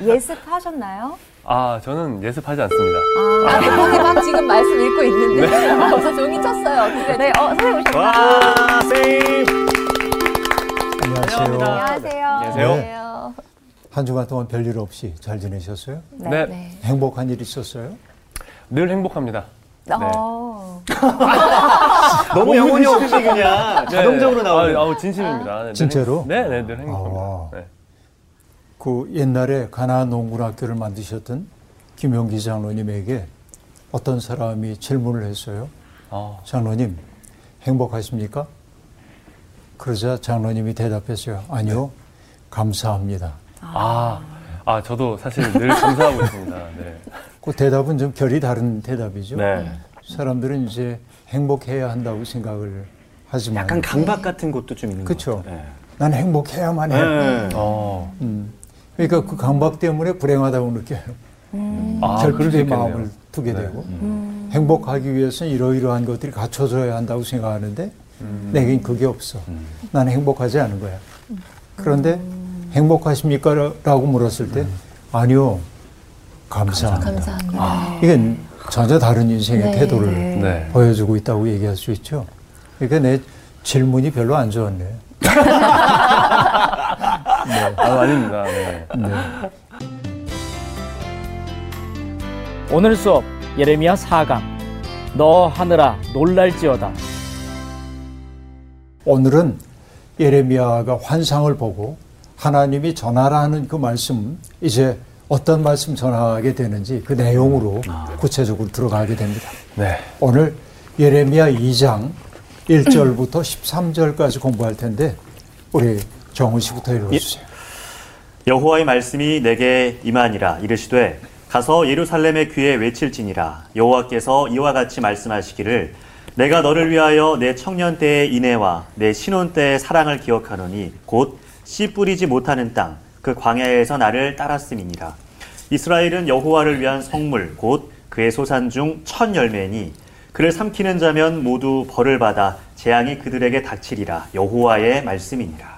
예습하셨나요? 아, 저는 예습하지 않습니다. 아, 거기 막 지금 말씀 읽고 있는데 네. 벌써 종이 쳤어요. 근데 네, 어, 선생님 오셨다. 안녕하세요. 안녕하세요. 안녕하세요. 한 주간 동안 별일 없이 잘 지내셨어요? 네. 네. 행복한 일 있었어요? 늘 행복합니다. 어. 너무 영혼이 없이 그냥 자동적으로 나오는. 아, 아우, 진심입니다. 네, 늘 진짜로? 행- 네, 네, 늘 행복합니다. 아. 네. 그 옛날에 가나안 농군학교를 만드셨던 김용기 장로님에게 어떤 사람이 질문을 했어요. 아, 장로님, 행복하십니까? 그러자 장로님이 대답했어요. 아니요, 감사합니다. 아, 아, 저도 사실 늘 감사하고 있습니다. 네. 그 대답은 좀 결이 다른 대답이죠. 네. 사람들은 이제 행복해야 한다고 생각을 하지만 약간 강박 같은 것도 좀 있는 그쵸. 것 같아요. 난 행복해야만 해. 네. 어, 음. 그러니까 그 강박 때문에 불행하다고 느껴요. 아, 수 결핍의 있겠네요. 마음을 두게 네. 되고 행복하기 위해서는 이러이러한 것들이 갖춰져야 한다고 생각하는데 음. 내겐 그게 없어. 나는 행복하지 않은 거야. 그런데 행복하십니까? 라고 물었을 때 아니요. 감사합니다. 감사합니다. 이건 전혀 다른 인생의 네. 태도를 네. 보여주고 있다고 얘기할 수 있죠. 그러니까 내 질문이 별로 안 좋았네. 아, 아닙니다. 네. 네. 오늘 수업 예레미야 4강 너 하늘아 놀랄지어다 오늘은 예레미야가 환상을 보고 하나님이 전하라는 그 말씀 이제 어떤 말씀 전하게 되는지 그 내용으로 구체적으로 들어가게 됩니다. 네. 오늘 예레미야 2장 1절부터 13절까지 공부할 텐데 우리 정훈 씨부터 읽어주세요. 여호와의 말씀이 내게 임하니라 이르시되 가서 예루살렘의 귀에 외칠지니라. 여호와께서 이와 같이 말씀하시기를 내가 너를 위하여 내 청년 때의 인애와 내 신혼 때의 사랑을 기억하노니 곧 씨 뿌리지 못하는 땅 그 광야에서 나를 따랐음이니라. 이스라엘은 여호와를 위한 성물 곧 그의 소산 중 첫 열매니 그를 삼키는 자면 모두 벌을 받아 재앙이 그들에게 닥치리라. 여호와의 말씀이니라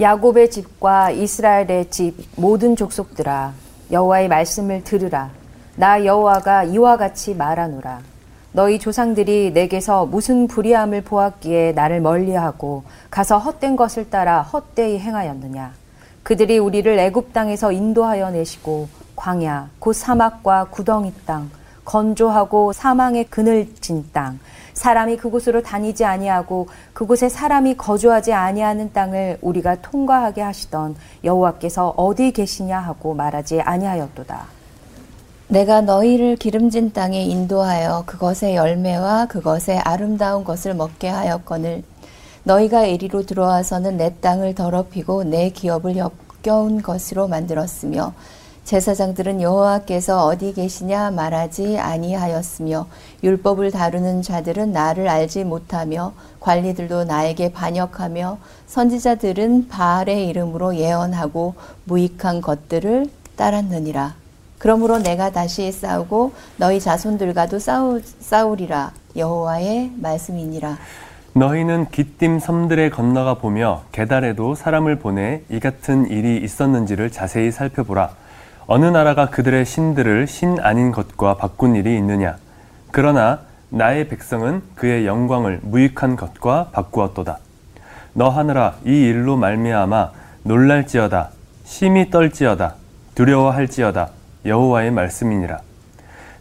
야곱의 집과 이스라엘의 집 모든 족속들아 여호와의 말씀을 들으라. 나 여호와가 이와 같이 말하노라. 너희 조상들이 내게서 무슨 불의함을 보았기에 나를 멀리하고 가서 헛된 것을 따라 헛되이 행하였느냐? 그들이 우리를 애굽 땅에서 인도하여 내시고 광야 곧 사막과 구덩이 땅 건조하고 사망의 그늘 진 땅 사람이 그곳으로 다니지 아니하고 그곳에 사람이 거주하지 아니하는 땅을 우리가 통과하게 하시던 여호와께서 어디 계시냐 하고 말하지 아니하였도다. 내가 너희를 기름진 땅에 인도하여 그것의 열매와 그것의 아름다운 것을 먹게 하였거늘 너희가 에리로 들어와서는 내 땅을 더럽히고 내 기업을 역겨운 것으로 만들었으며 제사장들은 여호와께서 어디 계시냐 말하지 아니하였으며 율법을 다루는 자들은 나를 알지 못하며 관리들도 나에게 반역하며 선지자들은 바알의 이름으로 예언하고 무익한 것들을 따랐느니라. 그러므로 내가 다시 싸우고 너희 자손들과도 싸우, 싸우리라 여호와의 말씀이니라. 너희는 기띔 섬들에 건너가 보며 게달에도 사람을 보내 이 같은 일이 있었는지를 자세히 살펴보라. 어느 나라가 그들의 신들을 신 아닌 것과 바꾼 일이 있느냐? 그러나 나의 백성은 그의 영광을 무익한 것과 바꾸었도다. 너 하늘아 이 일로 말미암아 놀랄지어다 심히 떨지어다 두려워할지어다 여호와의 말씀이니라.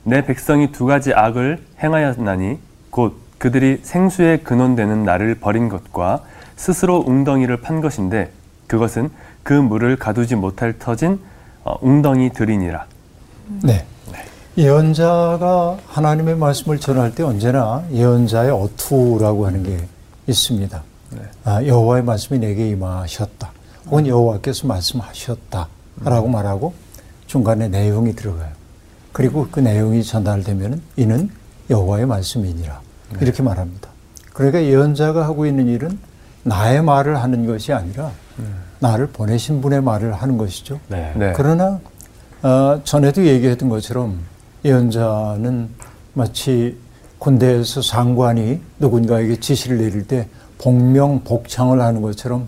내 백성이 두 가지 악을 행하였나니 곧 그들이 생수의 근원되는 나를 버린 것과 스스로 웅덩이를 판 것인데 그것은 그 물을 가두지 못할 터진 어, 웅덩이 들이니라. 네. 예언자가 하나님의 말씀을 전할 때 언제나 예언자의 어투라고 하는 게 있습니다. 아, 여호와의 말씀이 내게 임하셨다. 혹은 여호와께서 말씀하셨다라고 말하고 중간에 내용이 들어가요. 그리고 그 내용이 전달되면 이는 여호와의 말씀이니라 이렇게 말합니다. 그러니까 예언자가 하고 있는 일은 나의 말을 하는 것이 아니라 나를 보내신 분의 말을 하는 것이죠. 네. 네. 그러나 어, 전에도 얘기했던 것처럼 예언자는 마치 군대에서 상관이 누군가에게 지시를 내릴 때 복명 복창을 하는 것처럼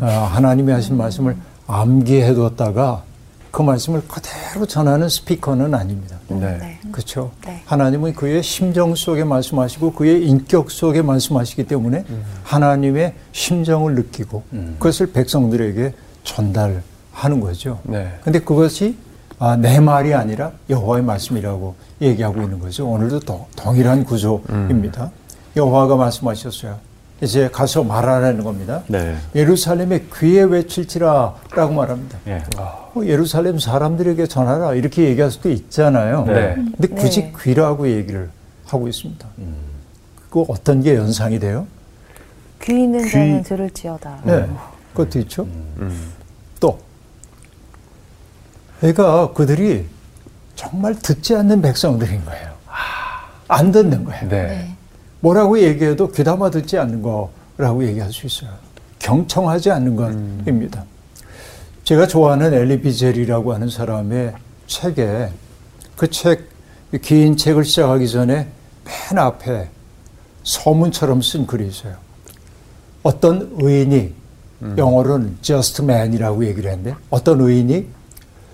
어, 하나님이 하신 말씀을 암기해뒀다가 그 말씀을 그대로 전하는 스피커는 아닙니다. 네. 그렇죠. 네. 하나님은 그의 심정 속에 말씀하시고 그의 인격 속에 말씀하시기 때문에 하나님의 심정을 느끼고 그것을 백성들에게 전달하는 거죠. 네. 근데 그것이 아, 내 말이 아니라 여호와의 말씀이라고 얘기하고 있는 거죠. 오늘도 도- 동일한 구조입니다. 여호와가 말씀하셨어요. 이제 가서 말하라는 겁니다. 네. 예루살렘에 귀에 외칠지라라고 말합니다. 예. 어, 예루살렘 사람들에게 전하라 이렇게 얘기할 수도 있잖아요. 네. 근데 굳이 네. 귀라고 얘기를 하고 있습니다. 그 어떤 게 연상이 돼요? 귀 있는 귀- 자는 들을지어다. 네, 그것도 있죠. 음. 또, 그러니까 그들이 정말 듣지 않는 백성들인 거예요. 안 듣는 거예요. 네. 뭐라고 얘기해도 귀담아 듣지 않는 거라고 얘기할 수 있어요. 경청하지 않는 것입니다. 제가 좋아하는 엘리 비젤이라고 하는 사람의 책에 그 책, 긴 책을 시작하기 전에 맨 앞에 서문처럼 쓴 글이 있어요. 어떤 의인이 영어로는 just man이라고 얘기를 했는데 어떤 의인이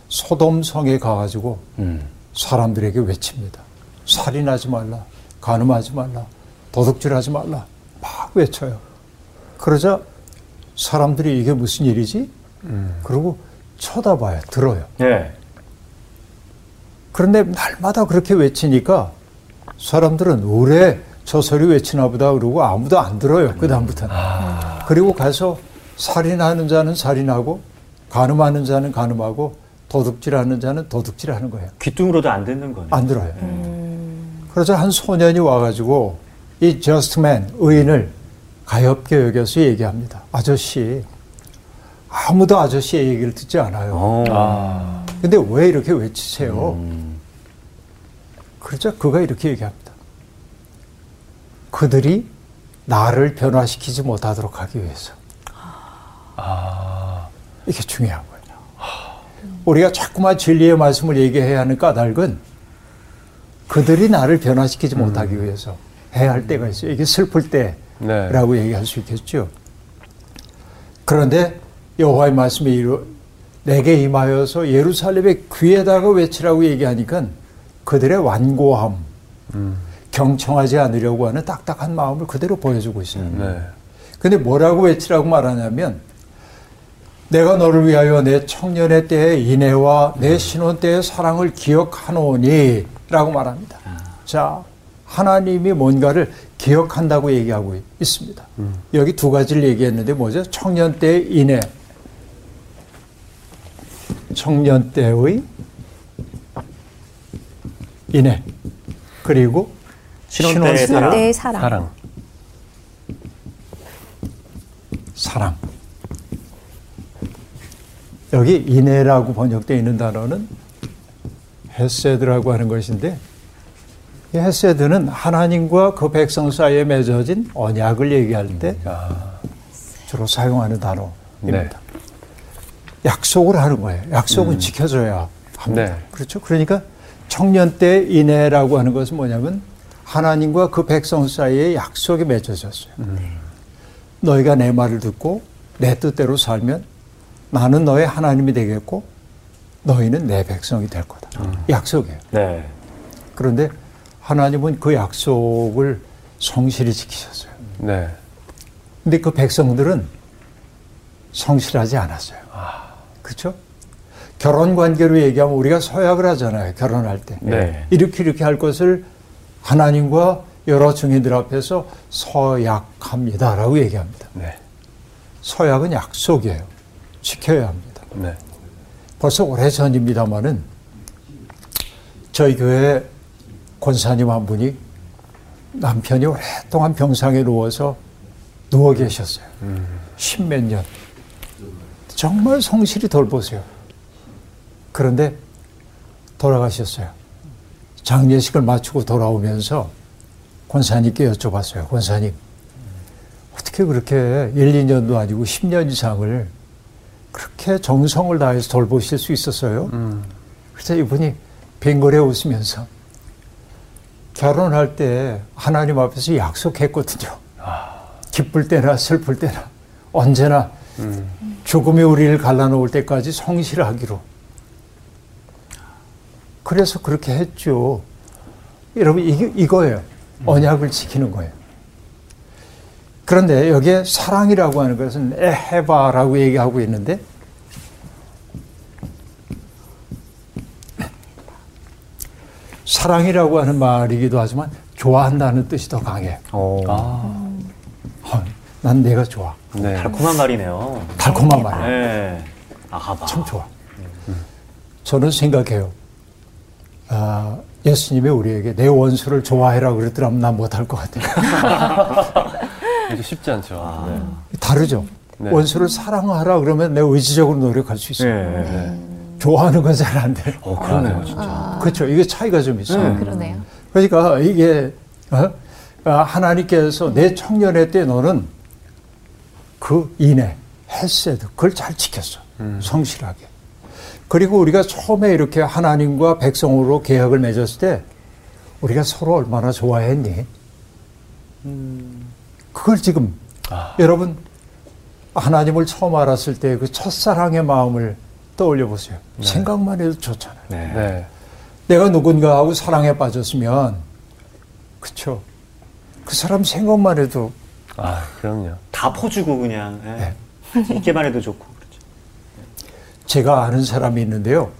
소돔성에 가가지고 사람들에게 외칩니다. 살인하지 말라, 간음하지 말라, 도둑질하지 말라 막 외쳐요. 그러자 사람들이 이게 무슨 일이지? 그리고 쳐다봐요, 들어요. 예. 그런데 날마다 그렇게 외치니까 사람들은 오래 저 소리 외치나 보다 그러고 아무도 안 들어요. 그 다음부터는. 그리고 가서 살인하는 자는 살인하고 간음하는 자는 간음하고 도둑질하는 자는 도둑질하는 거예요. 귀뚱으로도 안 듣는 거네. 안 들어요. 그러자 한 소년이 와가지고 이 저스트맨 의인을 가엽게 여겨서 얘기합니다. 아저씨 아무도 아저씨의 얘기를 듣지 않아요. 어. 아. 근데 왜 이렇게 외치세요? 그러자 그가 이렇게 얘기합니다. 그들이 나를 변화시키지 못하도록 하기 위해서. 아. 이게 중요한 거예요. 우리가 자꾸만 진리의 말씀을 얘기해야 하는 까닭은 그들이 나를 변화시키지 못하기 위해서 해야 할 때가 있어요. 이게 슬플 때라고 네. 얘기할 수 있겠죠. 그런데 여호와의 말씀이 이루 내게 임하여서 예루살렘의 귀에다가 외치라고 얘기하니까 그들의 완고함, 경청하지 않으려고 하는 딱딱한 마음을 그대로 보여주고 있어요. 네. 근데 뭐라고 외치라고 말하냐면 내가 너를 위하여 내 청년의 때의 인애와 내 신혼 때의 사랑을 기억하노니 라고 말합니다. 자, 하나님이 뭔가를 기억한다고 얘기하고 있습니다. 여기 두 가지를 얘기했는데 뭐죠? 청년 때의 인애. 청년 때의 인애. 그리고 신혼 신혼 때의 사랑. 때의 사랑. 사랑. 사랑. 여기 인애라고 번역되어 있는 단어는 헤세드라고 하는 것인데 이 헤세드는 하나님과 그 백성 사이에 맺어진 언약을 얘기할 때 아. 주로 사용하는 단어입니다. 네. 약속을 하는 거예요. 약속은 지켜줘야 합니다. 네. 그렇죠. 그러니까 청년 때 인애라고 하는 것은 뭐냐면 하나님과 그 백성 사이에 약속이 맺어졌어요. 너희가 내 말을 듣고 내 뜻대로 살면 나는 너의 하나님이 되겠고 너희는 내 백성이 될 거다. 약속이에요. 네. 그런데 하나님은 그 약속을 성실히 지키셨어요. 네. 근데 그 백성들은 성실하지 않았어요. 그렇죠? 결혼 관계로 얘기하면 우리가 서약을 하잖아요. 결혼할 때. 네. 이렇게 이렇게 할 것을 하나님과 여러 증인들 앞에서 서약합니다라고 얘기합니다. 네. 서약은 약속이에요. 지켜야 합니다. 네. 벌써 오래 전입니다마는 저희 교회 권사님 한 분이 남편이 오랫동안 병상에 누워서 누워 계셨어요. 십몇 년. 정말 성실히 돌보세요. 그런데 돌아가셨어요. 장례식을 마치고 돌아오면서 권사님께 여쭤봤어요. 권사님, 어떻게 그렇게 1, 2년도 아니고 10년 이상을 그렇게 정성을 다해서 돌보실 수 있었어요? 그래서 이분이 뱅거래 웃으면서 결혼할 때 하나님 앞에서 약속했거든요. 기쁠 때나 슬플 때나 언제나 죽음이 우리를 갈라놓을 때까지 성실하기로 그래서 그렇게 했죠. 여러분, 이, 이거예요. 언약을 지키는 거예요. 그런데 여기에 사랑이라고 하는 것은 에헤바라고 얘기하고 있는데 사랑이라고 하는 말이기도 하지만 좋아한다는 뜻이 더 강해요. 오. 아, 어, 난 내가 좋아. 네. 달콤한 말이네요. 달콤한 말이에요. 네. 아하바. 참 좋아. 저는 생각해요. 아, 예수님이 우리에게 내 원수를 좋아해라 그랬더라면 난 못할 것 같아요. 이게 쉽지 않죠. 네. 다르죠. 네. 원수를 사랑하라 그러면 내가 의지적으로 노력할 수 있어요. 네. 네. 좋아하는 건 잘 안 돼. 어, 그러네요, 진짜. 그렇죠. 이게 차이가 좀 있어요. 그러네요. 그러니까 이게 어? 아, 하나님께서 내 청년의 때 너는 그 인애, 헤세드 그걸 잘 지켰어. 성실하게. 그리고 우리가 처음에 이렇게 하나님과 백성으로 계약을 맺었을 때 우리가 서로 얼마나 좋아했니? 그걸 지금 여러분 하나님을 처음 알았을 때 그 첫사랑의 마음을 떠올려 보세요. 생각만 해도 좋잖아요. 네. 네. 내가 누군가하고 사랑에 빠졌으면 그쵸 그 사람 생각만 해도 아, 그럼요. 다 퍼주고 그냥 예. 있게만 해도 좋고 그렇죠. 제가 아는 사람이 있는데요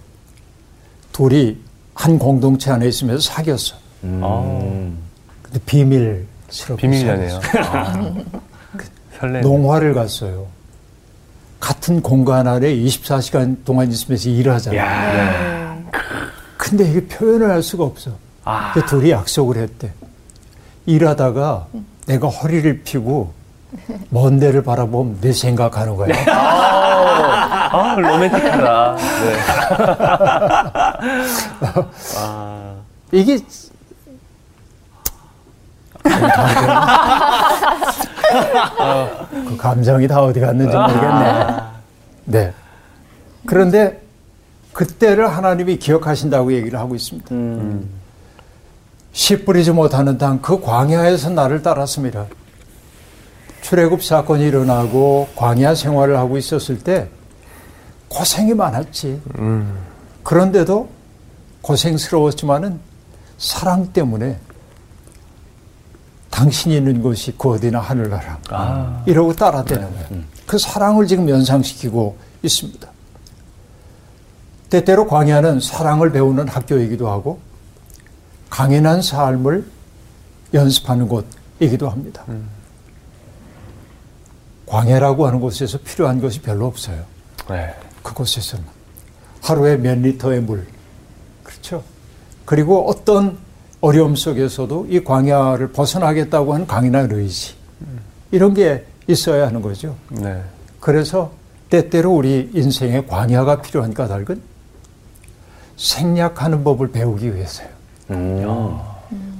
둘이 한 공동체 안에 있으면서 사귀었어 음. 근데 비밀스럽게 비밀이네요. 사귀었어요. 설레. 농화를 갔어요 같은 공간 안에 24시간 동안 있으면서 일하잖아요 야. 근데 이게 표현을 할 수가 없어 아. 그 둘이 약속을 했대 일하다가 내가 허리를 피고 먼 데를 바라보면 내 생각하는 거야 아, 로맨틱하다. 네. 아. 이게 그 감정이 다 어디 갔는지 모르겠네. 네. 그런데 그때를 하나님이 기억하신다고 얘기를 하고 있습니다. 음. 씨 뿌리지 못하는 땅 그 광야에서 나를 따랐습니다. 출애굽 사건이 일어나고 광야 생활을 하고 있었을 때 고생이 많았지. 그런데도 고생스러웠지만은 사랑 때문에 당신이 있는 곳이 그 어디나 하늘나라. 아. 이러고 따라대는 거예요. 그 사랑을 지금 연상시키고 있습니다. 때때로 광야는 사랑을 배우는 학교이기도 하고 강인한 삶을 연습하는 곳이기도 합니다. 광야라고 하는 곳에서 필요한 것이 별로 없어요. 네. 그곳에서는 하루에 몇 리터의 물, 그렇죠. 그리고 어떤 어려움 속에서도 이 광야를 벗어나겠다고 하는 강인한 의지, 이런 게 있어야 하는 거죠. 네. 그래서 때때로 우리 인생에 광야가 필요한 까닭은 생략하는 법을 배우기 위해서요. 음.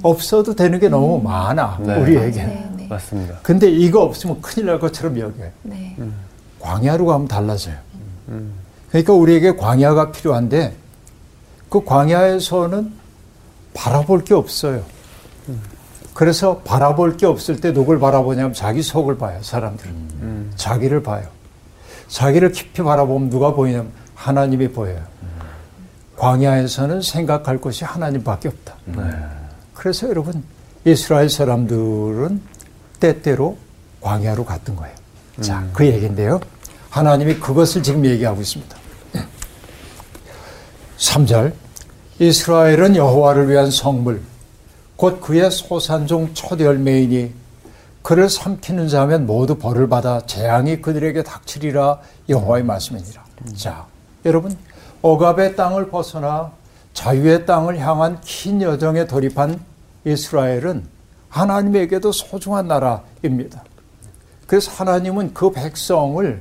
없어도 되는 게 너무 많아, 네. 우리에게. 네, 네. 맞습니다. 근데 이거 없으면 큰일 날 것처럼 여겨요. 네. 광야로 가면 달라져요. 그러니까 우리에게 광야가 필요한데 그 광야에서는 바라볼 게 없어요. 그래서 바라볼 게 없을 때 누굴 바라보냐면 자기 속을 봐요, 사람들은. 자기를 봐요. 자기를 깊이 바라보면 누가 보이냐면 하나님이 보여요. 광야에서는 생각할 것이 하나님밖에 없다. 그래서 여러분, 이스라엘 사람들은 때때로 광야로 갔던 거예요. 자, 그 얘기인데요. 하나님이 그것을 지금 얘기하고 있습니다. 3절 이스라엘은 여호와를 위한 성물 곧 그의 소산종 첫 열매이니 그를 삼키는 자면 모두 벌을 받아 재앙이 그들에게 닥치리라 여호와의 말씀이니라. 자, 여러분 억압의 땅을 벗어나 자유의 땅을 향한 긴 여정에 돌입한 이스라엘은 하나님에게도 소중한 나라입니다. 그래서 하나님은 그 백성을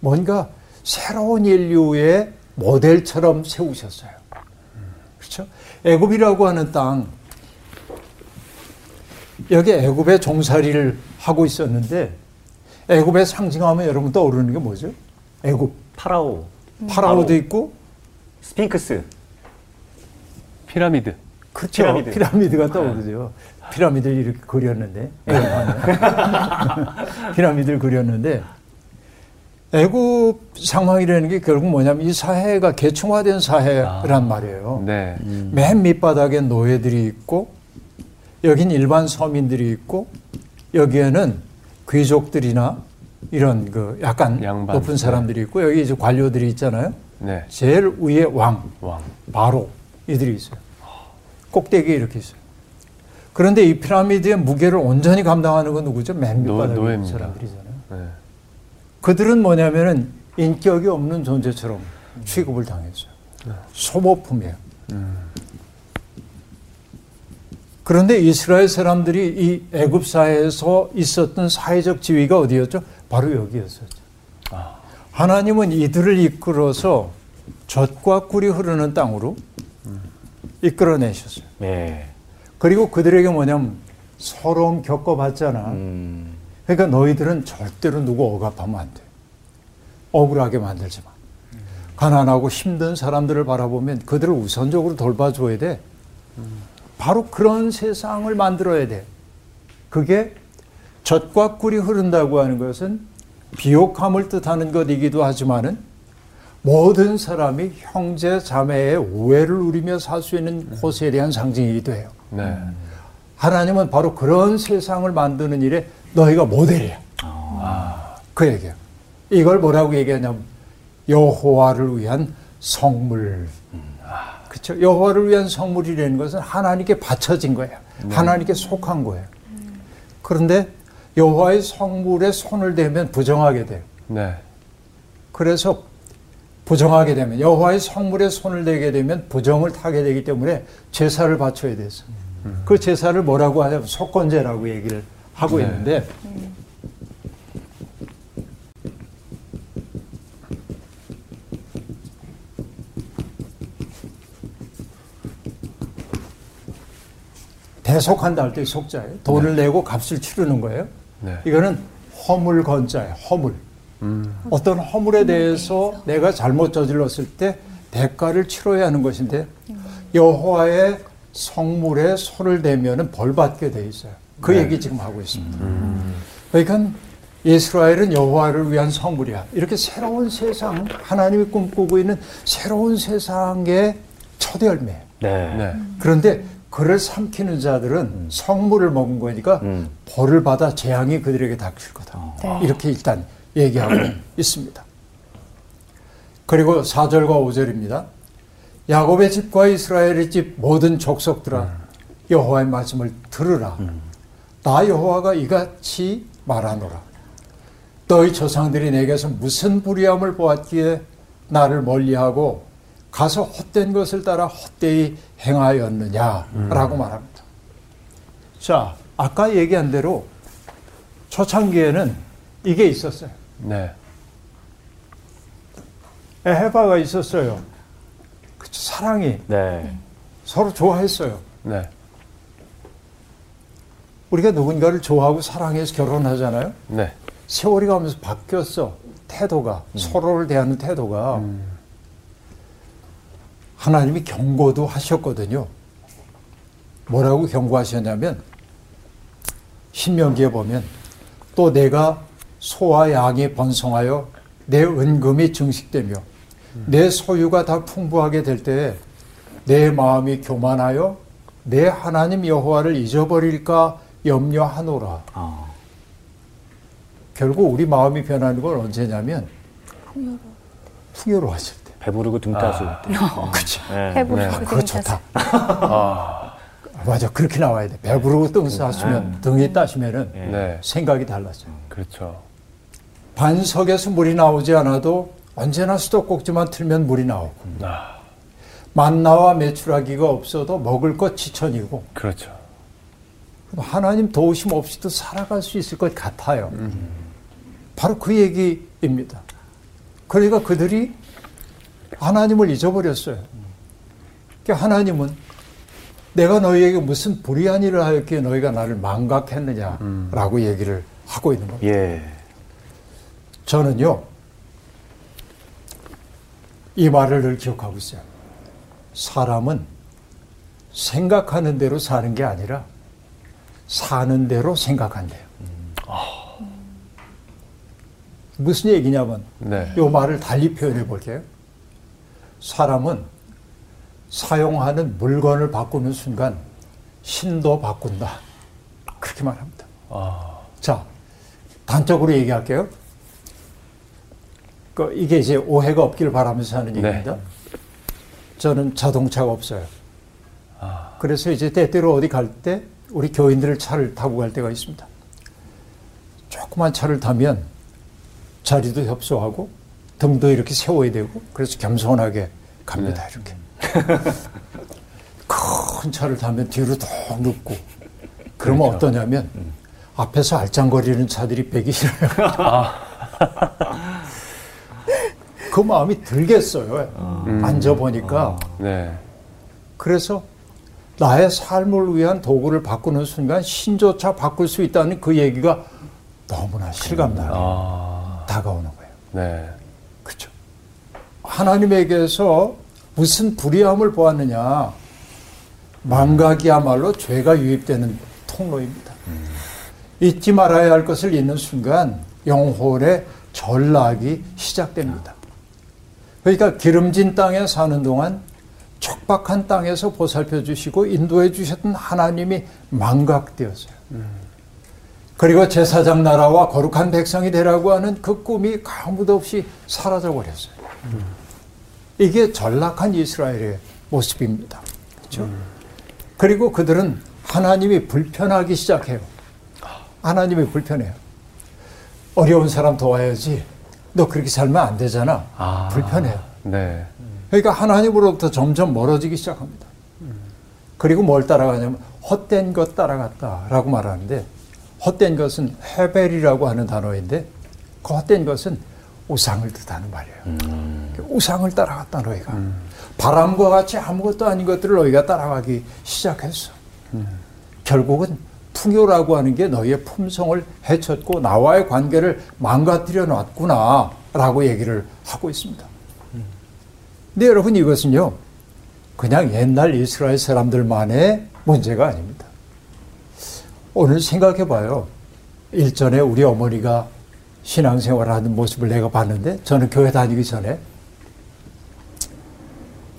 뭔가 새로운 인류의 모델처럼 세우셨어요. 그렇죠? 애굽이라고 하는 땅 여기 애굽에 종살이를 하고 있었는데 애굽의 상징하면 여러분 떠오르는 게 뭐죠? 애굽 파라오, 파라오도 바로. 있고 스핑크스. 피라미드. 네. 그렇죠. 피라미드. 피라미드. 가 떠오르죠. 피라미드를 이렇게 그렸는데. 피라미드를 그렸는데 애굽 상황이라는 게 결국 뭐냐면 이 사회가 계층화된 사회란 아, 말이에요. 네. 음. 맨 밑바닥에 노예들이 있고 여긴 일반 서민들이 있고 여기에는 귀족들이나 이런 그 약간 양반. 높은 사람들이 있고 여기 이제 관료들이 있잖아요. 네. 제일 위에 왕, 왕, 바로 이들이 있어요. 꼭대기에 이렇게 있어요. 그런데 이 피라미드의 무게를 온전히 감당하는 건 누구죠? 맨 밑바닥에 있는 사람들이잖아요. 네. 그들은 뭐냐면은 인격이 없는 존재처럼 취급을 당했어요. 네. 소모품이에요. 음. 그런데 이스라엘 사람들이 이 애굽 사회에서 있었던 사회적 지위가 어디였죠? 바로 여기였었죠. 아. 하나님은 이들을 이끌어서 젖과 꿀이 흐르는 땅으로 음. 이끌어내셨어요. 네. 그리고 그들에게 뭐냐면 서러움 겪어봤잖아. 음. 그러니까 너희들은 절대로 누구 억압하면 안 돼. 억울하게 만들지 마. 음. 가난하고 힘든 사람들을 바라보면 그들을 우선적으로 돌봐줘야 돼. 음. 바로 그런 세상을 만들어야 돼. 그게 젖과 꿀이 흐른다고 하는 것은 비옥함을 뜻하는 것이기도 하지만은 모든 사람이 형제 자매의 우애를 누리며 살 수 있는 곳에 대한 상징이기도 해요. 네. 하나님은 바로 그런 세상을 만드는 일에 너희가 모델이야. 아. 그 얘기야. 이걸 뭐라고 얘기하냐면 여호와를 위한 성물. 그렇죠. 여호와를 위한 성물이라는 것은 하나님께 바쳐진 거예요. 네. 하나님께 속한 거예요. 그런데 여호와의 성물에 손을 대면 부정하게 돼요. 네. 그래서 부정하게 되면 여호와의 성물에 손을 대게 되면 부정을 타게 되기 때문에 제사를 바쳐야 돼서 음. 그 제사를 뭐라고 하냐면 속건제라고 얘기를 하고 네. 있는데 음. 대속한다 할 때 속자예요. 돈을 네. 내고 값을 치르는 거예요. 네. 이거는 허물 건자예요. 허물. 음. 어떤 허물에 대해서 내가 잘못 저질렀을 때 대가를 치러야 하는 것인데 여호와의 성물에 손을 대면은 벌 받게 돼 있어요. 그 네. 얘기 지금 하고 있습니다. 음. 그러니까 이스라엘은 여호와를 위한 성물이야. 이렇게 새로운 세상 하나님이 꿈꾸고 있는 새로운 세상의 첫 열매. 네. 네. 그런데 그를 삼키는 자들은 음. 성물을 먹은 거니까 음. 벌을 받아 재앙이 그들에게 닥칠 거다. 어. 네. 이렇게 일단 얘기하고 있습니다. 그리고 4절과 5절입니다. 야곱의 집과 이스라엘의 집 모든 족속들아 음. 여호와의 말씀을 들으라. 음. 나 여호와가 이같이 말하노라. 너희 조상들이 내게서 무슨 불의함을 보았기에 나를 멀리하고 가서 헛된 것을 따라 헛되이 행하였느냐라고 음. 말합니다. 자, 아까 얘기한 대로 초창기에는 이게 있었어요. 네. 에바가 있었어요. 그쵸, 사랑이. 네. 서로 좋아했어요. 네. 우리가 누군가를 좋아하고 사랑해서 결혼하잖아요. 네. 세월이 가면서 바뀌었어. 태도가, 음. 서로를 대하는 태도가. 음. 하나님이 경고도 하셨거든요. 뭐라고 경고하셨냐면 신명기에 보면 또 내가 소와 양이 번성하여 내 은금이 증식되며 내 소유가 다 풍부하게 될 때에 내 마음이 교만하여 내 하나님 여호와를 잊어버릴까 염려하노라. 아. 결국 우리 마음이 변하는 건 언제냐면 풍요로. 풍요로워질 배부르고 등 따스울 아. 때. 어. 그렇죠. 네. 배부르고 네. 그거 좋다. 아. 맞아. 그렇게 나와야 돼. 배부르고 등 따시면, 네. 등이 따시면은 네. 생각이 달라져. 그렇죠. 반석에서 물이 나오지 않아도 언제나 수도꼭지만 틀면 물이 나오고. 아. 만나와 메추라기가 없어도 먹을 것 지천이고. 그렇죠. 하나님 도우심 없이도 살아갈 수 있을 것 같아요. 음. 바로 그 얘기입니다. 그러니까 그들이 하나님을 잊어버렸어요. 그러니까 하나님은 내가 너희에게 무슨 불의한 일을 하였기에 너희가 나를 망각했느냐라고 음. 얘기를 하고 있는 겁니다. 예. 저는요, 이 말을 늘 기억하고 있어요. 사람은 생각하는 대로 사는 게 아니라 사는 대로 생각한대요. 음. 무슨 얘기냐면 네. 이 말을 달리 표현해 볼게요. 사람은 사용하는 물건을 바꾸는 순간 신도 바꾼다. 그렇게 말합니다. 아, 자, 단적으로 얘기할게요. 그 이게 이제 오해가 없기를 바라면서 하는 네. 얘기입니다. 저는 자동차가 없어요. 아. 그래서 이제 때때로 어디 갈 때 우리 교인들 차를 타고 갈 때가 있습니다. 조그만 차를 타면 자리도 협소하고 등도 이렇게 세워야 되고 그래서 겸손하게 갑니다. 네. 이렇게. 큰 차를 타면 뒤로 더 눕고 그러면 그렇죠. 어떠냐면 앞에서 알짱거리는 차들이 빼기 싫어요. 그 마음이 들겠어요. 앉아보니까. 네. 그래서 나의 삶을 위한 도구를 바꾸는 순간 신조차 바꿀 수 있다는 그 얘기가 너무나 실감나게 아, 다가오는 거예요. 네. 하나님에게서 무슨 불의함을 보았느냐? 망각이야말로 죄가 유입되는 통로입니다. 잊지 말아야 할 것을 잊는 순간 영혼의 전락이 시작됩니다. 그러니까 기름진 땅에 사는 동안 척박한 땅에서 보살펴 주시고 인도해 주셨던 하나님이 망각되었어요. 그리고 제사장 나라와 거룩한 백성이 되라고 하는 그 꿈이 아무도 없이 사라져 버렸어요. 이게 전락한 이스라엘의 모습입니다. 그렇죠? 그리고 그들은 하나님이 불편하기 시작해요. 하나님이 불편해요. 어려운 사람 도와야지. 너 그렇게 살면 안 되잖아. 아. 불편해요. 네. 그러니까 하나님으로부터 점점 멀어지기 시작합니다. 그리고 뭘 따라가냐면 헛된 것 따라갔다라고 말하는데 헛된 것은 헤벨이라고 하는 단어인데 그 헛된 것은 우상을 뜻하는 말이에요. 우상을 따라갔다 너희가 바람과 같이 아무것도 아닌 것들을 너희가 따라가기 시작했어. 결국은 풍요라고 하는 게 너희의 품성을 해쳤고 나와의 관계를 망가뜨려 놨구나라고 얘기를 하고 있습니다. 근데 여러분 이것은요, 그냥 옛날 이스라엘 사람들만의 문제가 아닙니다. 오늘 생각해 봐요. 일전에 우리 어머니가 신앙생활을 하는 모습을 내가 봤는데, 저는 교회 다니기 전에,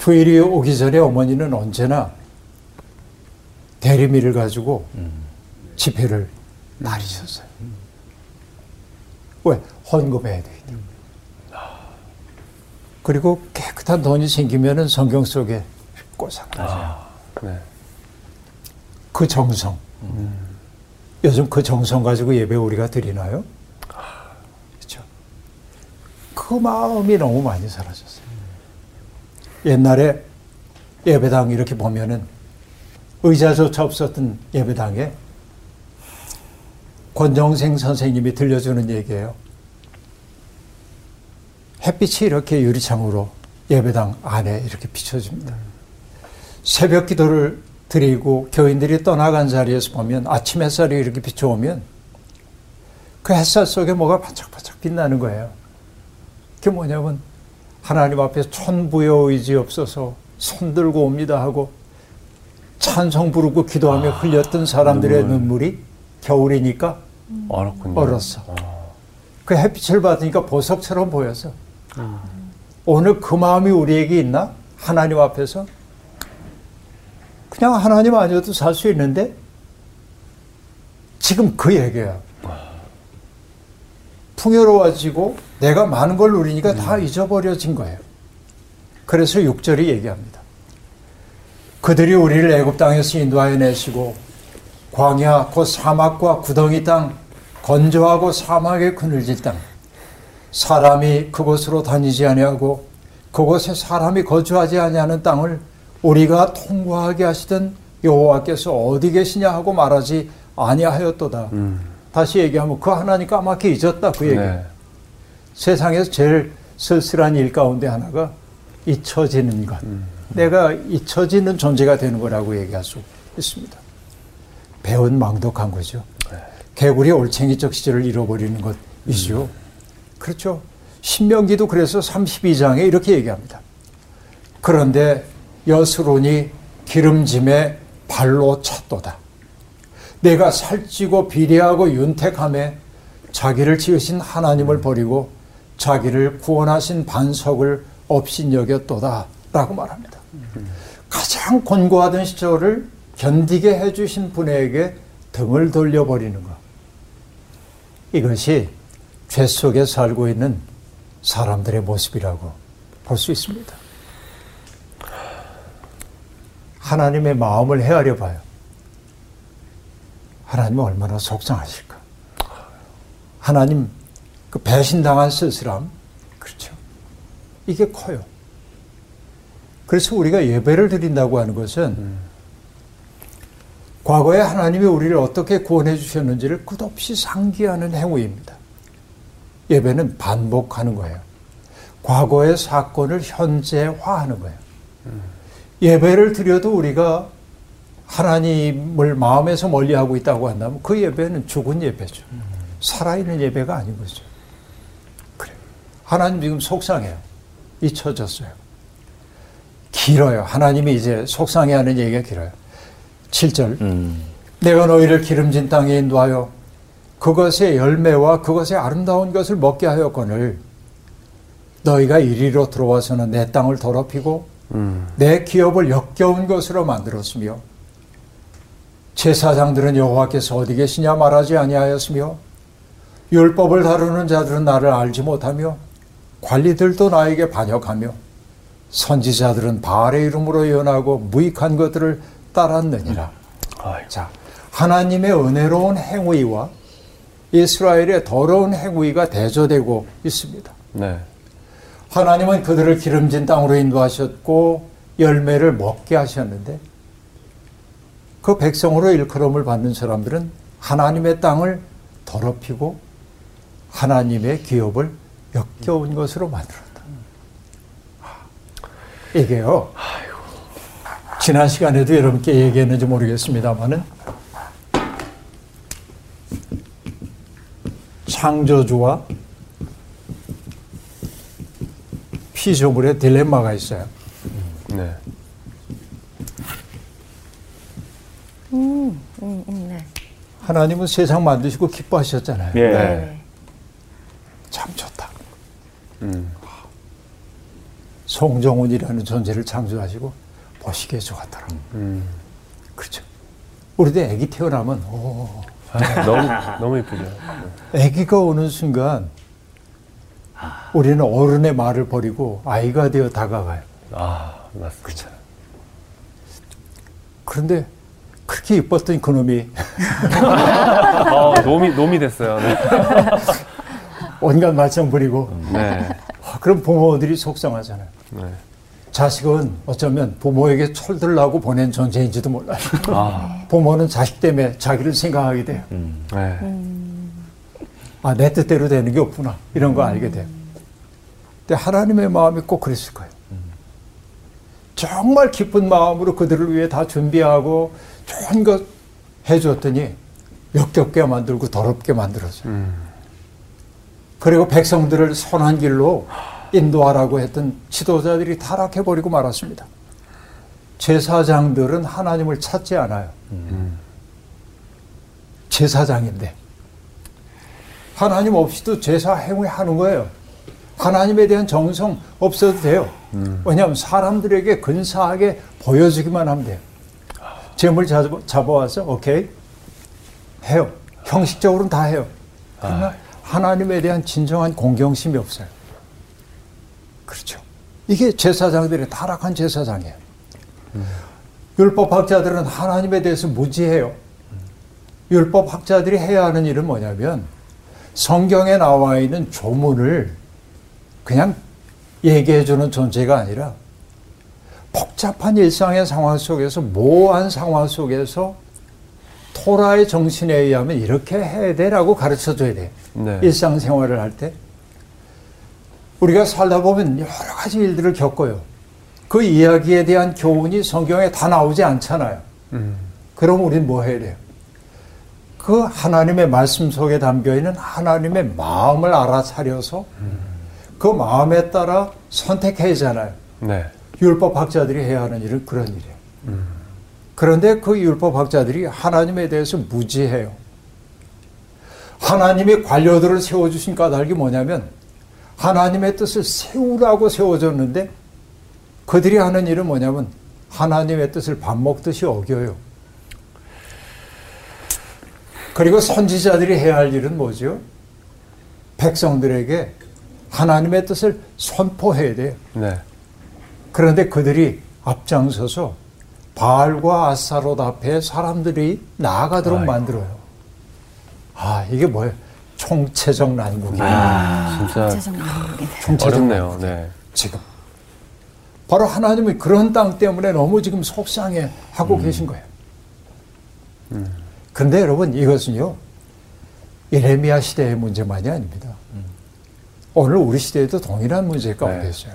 휴일이 오기 전에 어머니는 언제나 대리미를 가지고 집회를 날리셨어요. 왜? 헌금해야 되기 때문에. 그리고 깨끗한 돈이 생기면은 성경 속에 꽂아가죠. 아, 네. 그 정성. 요즘 그 정성 가지고 예배 우리가 드리나요? 그렇죠. 그 마음이 너무 많이 사라졌어요. 옛날에 예배당 이렇게 보면은 의자조차 없었던 예배당에 권정생 선생님이 들려주는 얘기예요. 햇빛이 이렇게 유리창으로 예배당 안에 이렇게 비춰집니다. 새벽 기도를 드리고 교인들이 떠나간 자리에서 보면 아침 햇살이 이렇게 비춰오면 그 햇살 속에 뭐가 반짝반짝 빛나는 거예요. 그게 뭐냐면 하나님 앞에 천부여 의지 없어서 손들고 옵니다 하고 찬송 부르고 기도하며 흘렸던 사람들의 눈물 이 겨울이니까 얼었군요. 얼었어. 그 햇빛을 받으니까 보석처럼 보여서 오늘 그 마음이 우리에게 있나? 하나님 앞에서? 그냥 하나님 아니어도 살 수 있는데 지금 그 얘기야. 풍요로워지고 내가 많은 걸 누리니까 다 잊어버려진 거예요. 그래서 6절이 얘기합니다. 그들이 우리를 애굽 땅에서 인도하여 내시고 광야 곧 사막과 구덩이 땅 건조하고 사막에 그늘진 땅 사람이 그곳으로 다니지 아니하고 그곳에 사람이 거주하지 아니하는 땅을 우리가 통과하게 하시던 여호와께서 어디 계시냐 하고 말하지 아니하였도다. 다시 얘기하면 그 하나님 까맣게 잊었다 그 얘기. 네. 세상에서 제일 쓸쓸한 일 가운데 하나가 잊혀지는 것. 내가 잊혀지는 존재가 되는 거라고 얘기할 수 있습니다. 배운 망독한 거죠. 개구리 올챙이적 시절을 잃어버리는 것이죠. 그렇죠. 신명기도 그래서 32장에 이렇게 얘기합니다. 그런데 여스론이 기름짐에 발로 찼도다. 내가 살찌고 비례하고 윤택함에 자기를 지으신 하나님을 버리고 자기를 구원하신 반석을 없인 여겼도다 라고 말합니다. 가장 곤고하던 시절을 견디게 해주신 분에게 등을 돌려버리는 것. 이것이 죄 속에 살고 있는 사람들의 모습이라고 볼 수 있습니다. 하나님의 마음을 헤아려 봐요. 하나님은 얼마나 속상하실까. 하나님 그 배신당한 쓸쓸함, 그렇죠. 이게 커요. 그래서 우리가 예배를 드린다고 하는 것은 음. 과거에 하나님이 우리를 어떻게 구원해 주셨는지를 끝없이 상기하는 행위입니다. 예배는 반복하는 거예요. 과거의 사건을 현재화하는 거예요. 음. 예배를 드려도 우리가 하나님을 마음에서 멀리하고 있다고 한다면 그 예배는 죽은 예배죠. 음. 살아있는 예배가 아닌 거죠. 그래. 하나님 지금 속상해요. 잊혀졌어요. 길어요. 하나님이 이제 속상해하는 얘기가 길어요. 7절. 음. 내가 너희를 기름진 땅에 인도하여 그것의 열매와 그것의 아름다운 것을 먹게 하였거늘 너희가 이리로 들어와서는 내 땅을 더럽히고 음. 내 기업을 역겨운 것으로 만들었으며 제사장들은 여호와께서 어디 계시냐 말하지 아니하였으며 율법을 다루는 자들은 나를 알지 못하며 관리들도 나에게 반역하며 선지자들은 바알의 이름으로 예언하고 무익한 것들을 따랐느니라. 자, 하나님의 은혜로운 행위와 이스라엘의 더러운 행위가 대조되고 있습니다. 네. 하나님은 그들을 기름진 땅으로 인도하셨고 열매를 먹게 하셨는데 그 백성으로 일컬음을 받는 사람들은 하나님의 땅을 더럽히고 하나님의 기업을 역겨운 것으로 만들었다. 이게요. 지난 시간에도 여러분께 얘기했는지 모르겠습니다만은 창조주와 피조물의 딜레마가 있어요. 네. 음, 음, 음, 네. 하나님은 세상 만드시고 기뻐하셨잖아요. 네. 네. 참 좋다. 음. 송정훈이라는 존재를 창조하시고 보시기에 좋았더라. 음. 그렇죠. 우리도 아기 태어나면 오. 아, 너무 너무 이쁘죠. 아기가 오는 순간 우리는 어른의 말을 버리고 아이가 되어 다가가요. 아 맞습니다. 그렇죠. 그런데 그렇게 이뻤던 그놈이 어, 놈이 놈이 됐어요. 네. 온갖 말썽 부리고 네. 아, 그럼 부모들이 속상하잖아요. 네. 자식은 어쩌면 부모에게 철들라고 보낸 존재인지도 몰라요. 아. 부모는 자식 때문에 자기를 생각하게 돼요. 음. 네. 아, 내 뜻대로 되는 게 없구나. 이런 거 알게 돼요. 근데 하나님의 마음이 꼭 그랬을 거예요. 정말 기쁜 마음으로 그들을 위해 다 준비하고 좋은 것 해줬더니 역겹게 만들고 더럽게 만들었어요. 음. 그리고 백성들을 선한 길로 인도하라고 했던 지도자들이 타락해버리고 말았습니다. 제사장들은 하나님을 찾지 않아요. 음. 제사장인데. 하나님 없이도 제사 행위하는 거예요. 하나님에 대한 정성 없어도 돼요. 음. 왜냐하면 사람들에게 근사하게 보여주기만 하면 돼요. 재물 잡아와서 오케이 해요. 형식적으로는 다 해요. 그러나 아. 하나님에 대한 진정한 공경심이 없어요. 그렇죠. 이게 제사장들의 타락한 제사장이에요. 음. 율법학자들은 하나님에 대해서 무지해요. 율법학자들이 해야 하는 일은 뭐냐면 성경에 나와 있는 조문을 그냥 얘기해주는 존재가 아니라 복잡한 일상의 상황 속에서 모호한 상황 속에서 토라의 정신에 의하면 이렇게 해야 돼라고 가르쳐 줘야 돼. 네. 일상생활을 할 때. 우리가 살다 보면 여러 가지 일들을 겪어요. 그 이야기에 대한 교훈이 성경에 다 나오지 않잖아요. 음. 그럼 우리는 뭐 해야 돼요? 그 하나님의 말씀 속에 담겨 있는 하나님의 마음을 알아차려서 음. 그 마음에 따라 선택해야 하잖아요. 네. 율법 학자들이 해야 하는 일은 그런 일이에요. 음. 그런데 그 율법 학자들이 하나님에 대해서 무지해요. 하나님이 관료들을 세워주신 까닭이 뭐냐면 하나님의 뜻을 세우라고 세워줬는데 그들이 하는 일은 뭐냐면 하나님의 뜻을 밥 먹듯이 어겨요. 그리고 선지자들이 해야 할 일은 뭐죠? 백성들에게 하나님의 뜻을 선포해야 돼요. 네. 그런데 그들이 앞장서서 바알과 아사롯 앞에 사람들이 나아가도록 아이고. 만들어요. 아, 이게 뭐예요? 총체적 난국이에요. 아, 진짜 총체적 어렵네요. 난국. 네. 지금. 바로 하나님이 그런 땅 때문에 너무 지금 속상해 하고 음. 계신 거예요. 그런데 여러분 이것은요, 예레미야 시대의 문제만이 아닙니다. 오늘 우리 시대에도 동일한 문제 가운데 네. 있어요.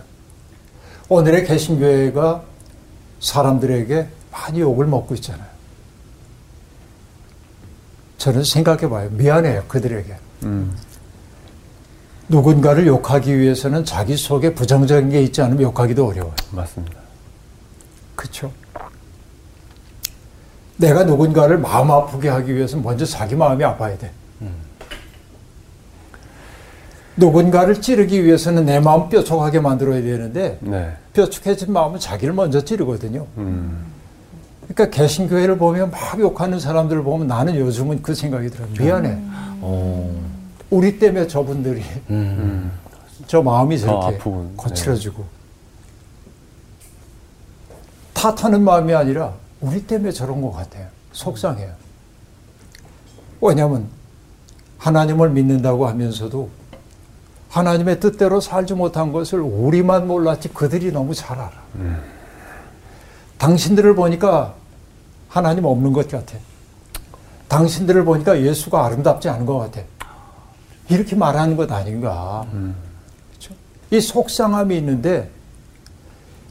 오늘의 개신교회가 사람들에게 많이 욕을 먹고 있잖아요. 저는 생각해 봐요. 미안해요, 그들에게. 음. 누군가를 욕하기 위해서는 자기 속에 부정적인 게 있지 않으면 욕하기도 어려워요. 맞습니다. 그렇죠? 내가 누군가를 마음 아프게 하기 위해서 먼저 자기 마음이 아파야 돼. 누군가를 찌르기 위해서는 내 마음 뾰족하게 만들어야 되는데 네. 뾰족해진 마음은 자기를 먼저 찌르거든요. 음. 그러니까 개신교회를 보면 막 욕하는 사람들을 보면 나는 요즘은 그 생각이 들어요. 미안해. 우리 때문에 저분들이 음. 저 마음이 더 저렇게. 네. 거칠어지고 탓하는 마음이 아니라 우리 때문에 저런 것 같아요. 속상해요. 왜냐하면 하나님을 믿는다고 하면서도 하나님의 뜻대로 살지 못한 것을 우리만 몰랐지 그들이 너무 잘 알아. 당신들을 보니까 하나님 없는 것 같아. 당신들을 보니까 예수가 아름답지 않은 것 같아. 이렇게 말하는 것 아닌가. 그렇죠? 이 속상함이 있는데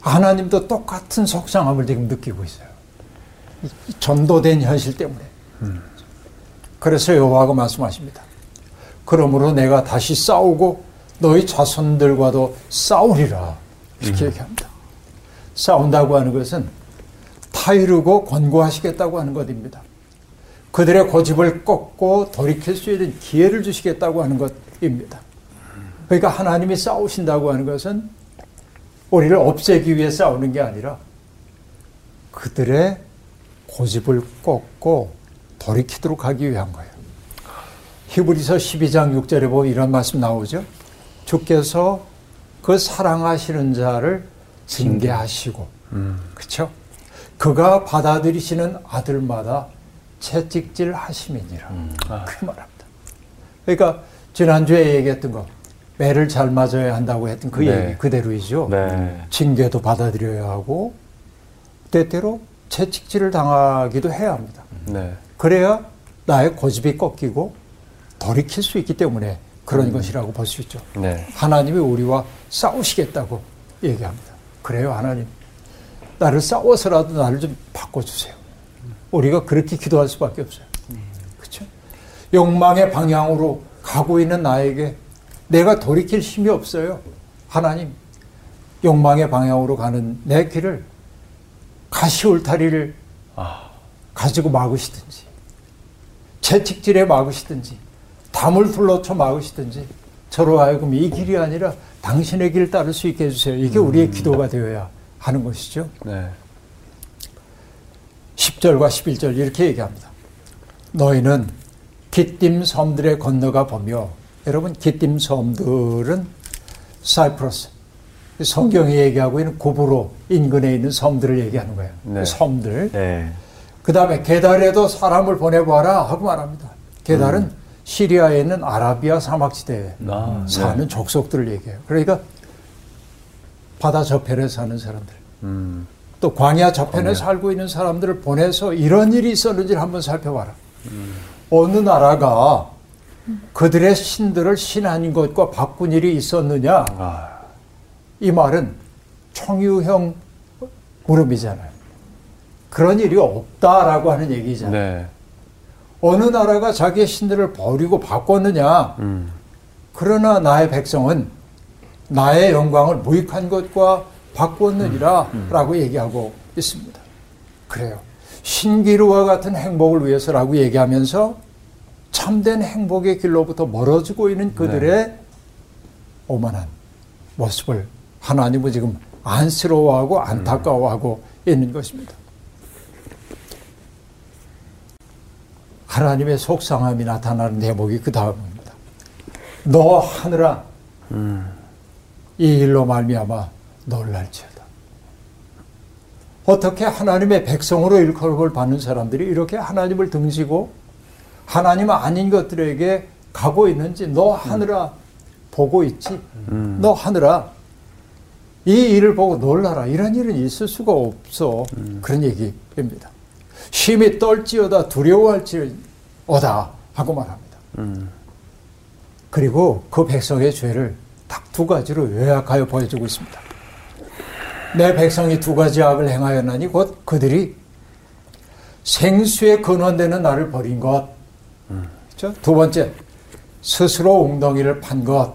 하나님도 똑같은 속상함을 지금 느끼고 있어요. 전도된 현실 때문에. 그래서 여호와가 말씀하십니다. 그러므로 내가 다시 싸우고 너희 자손들과도 싸우리라. 이렇게 얘기합니다. 싸운다고 하는 것은 타이르고 권고하시겠다고 하는 것입니다. 그들의 고집을 꺾고 돌이킬 수 있는 기회를 주시겠다고 하는 것입니다. 그러니까 하나님이 싸우신다고 하는 것은 우리를 없애기 위해 싸우는 게 아니라 그들의 고집을 꺾고 돌이키도록 하기 위한 거예요. 히브리서 12장 6절에 보면 이런 말씀 나오죠. 주께서 그 사랑하시는 자를 징계하시고, 그렇죠? 그가 받아들이시는 아들마다 채찍질 하심이니라. 그 말합니다. 그러니까 지난주에 얘기했던 거, 매를 잘 맞아야 한다고 했던 그 네. 얘기 그대로이죠. 네. 징계도 받아들여야 하고 때때로 채찍질을 당하기도 해야 합니다. 네. 그래야 나의 고집이 꺾이고 돌이킬 수 있기 때문에 그런 것이라고 볼 수 있죠. 네. 하나님이 우리와 싸우시겠다고 얘기합니다. 그래요, 하나님. 나를 싸워서라도 나를 좀 바꿔주세요. 우리가 그렇게 기도할 수밖에 없어요. 그렇죠? 욕망의 방향으로 가고 있는 나에게 내가 돌이킬 힘이 없어요. 하나님, 욕망의 방향으로 가는 내 길을 가시 울타리를 가지고 막으시든지, 채찍질에 막으시든지, 담을 둘러쳐 막으시든지, 저로 하여금 이 길이 아니라 당신의 길을 따를 수 있게 해주세요. 이게 우리의 기도가 되어야 하는 것이죠. 네. 10절과 11절 이렇게 얘기합니다. 너희는 기띔 섬들에 건너가 보며 여러분 기띔 섬들은 사이프러스 성경이 얘기하고 있는 구브로 인근에 있는 섬들을 얘기하는 거예요. 네. 섬들. 네. 그 다음에 게달에도 사람을 보내봐라 하고 말합니다. 게달은 음. 시리아에 있는 아라비아 사막지대에 아, 사는 족속들을 얘기해요. 그러니까 바다 저편에 사는 사람들. 음. 또 광야 저편에 광야. 살고 있는 사람들을 보내서 이런 일이 있었는지를 한번 살펴봐라. 어느 나라가 그들의 신들을 신한 것과 바꾼 일이 있었느냐? 아, 이 말은 청유형 물음이잖아요. 그런 일이 없다라고 하는 얘기잖아요. 네. 어느 나라가 자기의 신들을 버리고 바꿨느냐? 음. 그러나 나의 백성은 나의 영광을 무익한 것과 바꾸었느니라 라고 얘기하고 있습니다. 그래요. 신기루와 같은 행복을 위해서라고 얘기하면서 참된 행복의 길로부터 멀어지고 있는 그들의 네. 오만한 모습을 하나님은 지금 안쓰러워하고 안타까워하고 음. 있는 것입니다. 하나님의 속상함이 나타나는 대목이 그 다음입니다. 너 하늘아 음. 이 일로 말미암아 놀랄지어다. 어떻게 하나님의 백성으로 일컬음을 받는 사람들이 이렇게 하나님을 등지고 하나님 아닌 것들에게 가고 있는지 너 하늘아 보고 있지? 음. 너 하늘아 이 일을 보고 놀라라. 이런 일은 있을 수가 없어. 음. 그런 얘기입니다. 심히 떨지어다 두려워할지어다 하고 말합니다. 음. 그리고 그 백성의 죄를 딱 두 가지로 요약하여 보여주고 있습니다. 내 백성이 두 가지 악을 행하였나니 곧 그들이 생수에 근원되는 나를 버린 것. 그렇죠? 두 번째, 스스로 웅덩이를 판 것.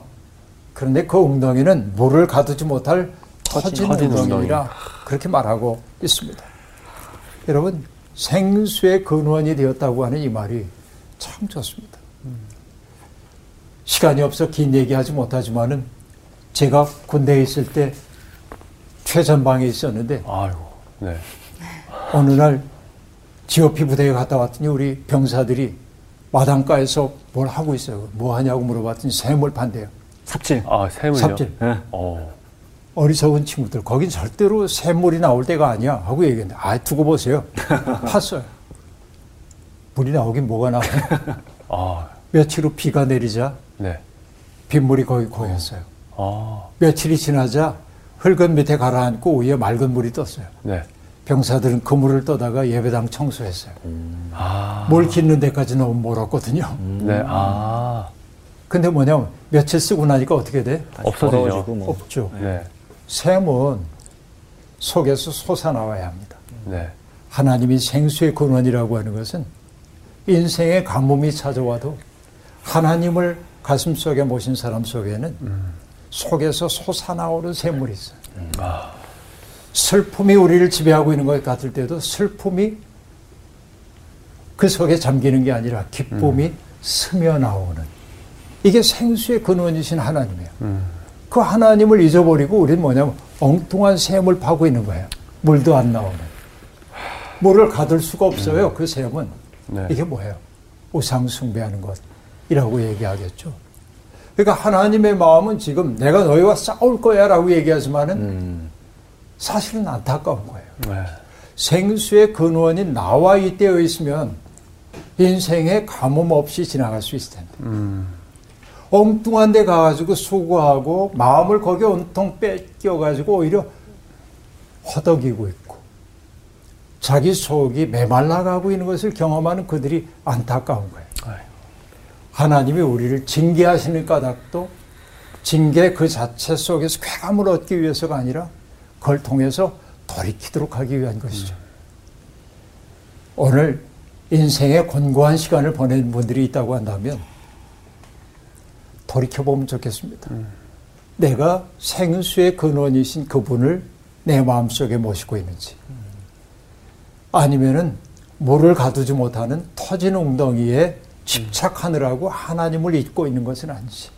그런데 그 웅덩이는 물을 가두지 못할 터진, 터진 웅덩이라 그렇게 말하고 있습니다. 여러분, 생수의 근원이 되었다고 하는 이 말이 참 좋습니다. 시간이 없어 긴 얘기하지 못하지만은 제가 군대에 있을 때 최전방에 있었는데 아이고, 네. 어느 날 GOP 부대에 갔다 왔더니 우리 병사들이 마당가에서 뭘 하고 있어요. 뭐 하냐고 물어봤더니 샘을 판대요. 삽질. 아, 샘을요? 삽질. 네. 어. 어리석은 친구들, 거긴 절대로 샘물이 나올 때가 아니야. 하고 얘기했는데, 아, 두고 보세요. 팠어요. 물이 나오긴 뭐가 나와요. 아. 며칠 후 비가 내리자, 네. 빗물이 거의 고였어요. 아. 며칠이 지나자 흙은 밑에 가라앉고 위에 맑은 물이 떴어요. 네. 병사들은 그 물을 떠다가 예배당 청소했어요. 음. 아. 물 깃는 데까지 너무 멀었거든요. 음. 네. 아. 근데 뭐냐면 며칠 쓰고 나니까 어떻게 돼? 없어지죠. 뭐. 없죠. 네. 샘은 속에서 솟아나와야 합니다. 네. 하나님이 생수의 근원이라고 하는 것은 인생의 가뭄이 찾아와도 하나님을 가슴 속에 모신 사람 속에는 음. 속에서 솟아나오는 샘물이 있어요. 음. 아. 슬픔이 우리를 지배하고 있는 것 같을 때도 슬픔이 그 속에 잠기는 게 아니라 기쁨이 음. 스며 나오는 이게 생수의 근원이신 하나님이에요. 음. 그 하나님을 잊어버리고 우리는 뭐냐면 엉뚱한 샘을 파고 있는 거예요. 물도 안 나오는. 물을 가둘 수가 없어요. 음. 그 샘은. 네. 이게 뭐예요? 우상 숭배하는 것이라고 얘기하겠죠. 그러니까 하나님의 마음은 지금 내가 너희와 싸울 거야 라고 얘기하지만은 음. 사실은 안타까운 거예요. 네. 생수의 근원이 나와 이때어 있으면 인생에 가뭄 없이 지나갈 수 있을 텐데. 음. 엉뚱한 데 가가지고 수고하고 마음을 거기에 온통 뺏겨가지고 오히려 허덕이고 있고 자기 속이 메말라가고 있는 것을 경험하는 그들이 안타까운 거예요. 하나님이 우리를 징계하시는 까닭도 징계 그 자체 속에서 쾌감을 얻기 위해서가 아니라 그걸 통해서 돌이키도록 하기 위한 것이죠. 오늘 인생의 곤고한 시간을 보낸 분들이 있다고 한다면 돌이켜보면 좋겠습니다. 음. 내가 생수의 근원이신 그분을 내 마음속에 모시고 있는지 아니면은 물을 가두지 못하는 터진 웅덩이에 집착하느라고 하나님을 잊고 있는 것은 아니지.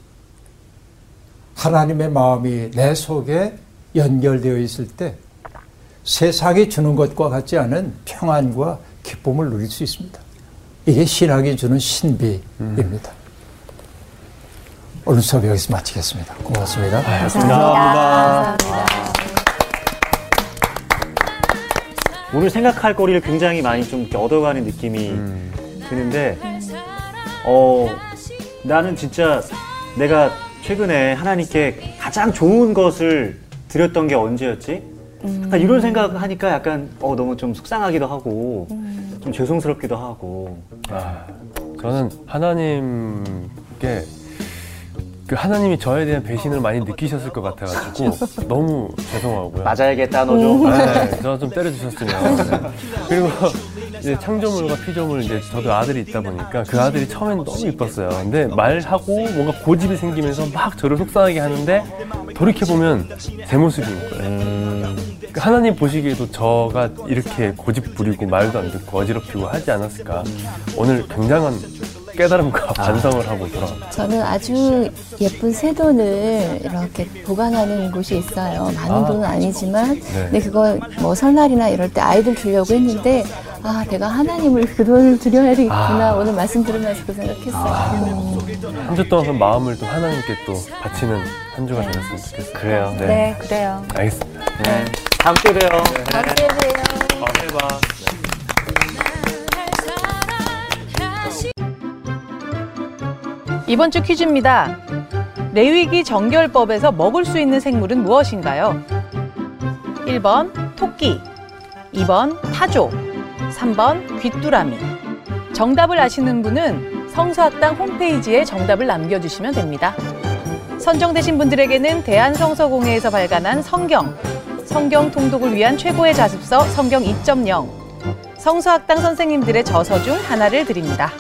하나님의 마음이 내 속에 연결되어 있을 때 세상이 주는 것과 같지 않은 평안과 기쁨을 누릴 수 있습니다. 이게 신학이 주는 신비입니다. 음. 오늘 수업 여기서 마치겠습니다. 고맙습니다. 네, 감사합니다. 감사합니다. 오늘 생각할 거리를 굉장히 많이 좀 얻어가는 느낌이 음. 드는데, 어, 나는 진짜 내가 최근에 하나님께 가장 좋은 것을 드렸던 게 언제였지? 음. 이런 생각하니까 약간 어, 너무 좀 속상하기도 하고 음. 좀 죄송스럽기도 하고. 아, 저는 하나님께 그 하나님이 저에 대한 배신을 많이 느끼셨을 것 같아가지고 너무 죄송하고요. 맞아야겠다 너 좀. 네, 저좀 때려주셨으면. 네. 그리고 이제 창조물과 피조물 이제 저도 아들이 있다 보니까 그 아들이 처음엔 너무 이뻤어요. 근데 말하고 뭔가 고집이 생기면서 막 저를 속상하게 하는데 돌이켜 보면 제 모습인 거예요. 음... 하나님 보시기에도 저가 이렇게 고집 부리고 말도 안 듣고 어지럽히고 하지 않았을까. 오늘 굉장한 깨달음과 반성을 하고 돌아갑니다. 저는 아주 예쁜 새 돈을 이렇게 보관하는 곳이 있어요. 많은 아. 돈은 아니지만, 네. 근데 그거 뭐 설날이나 이럴 때 아이들 주려고 했는데, 아, 내가 하나님을 그 돈을 드려야 되겠구나. 아. 오늘 말씀 들으면서 그 생각했어요. 한주 동안 그 마음을 또 하나님께 또 바치는 한 주가 되었으면 좋겠어요. 그래요. 네. 네, 그래요. 알겠습니다. 네. 다음 주에 봬요. 함께 봬요. 다음에 봐. 이번 주 퀴즈입니다. 레위기 정결법에서 먹을 수 있는 생물은 무엇인가요? 1번 토끼, 2번 타조, 3번 귀뚜라미. 정답을 아시는 분은 성서학당 홈페이지에 정답을 남겨주시면 됩니다. 선정되신 분들에게는 대한성서공회에서 발간한 성경, 성경 통독을 위한 최고의 자습서 성경 2.0, 성서학당 선생님들의 저서 중 하나를 드립니다.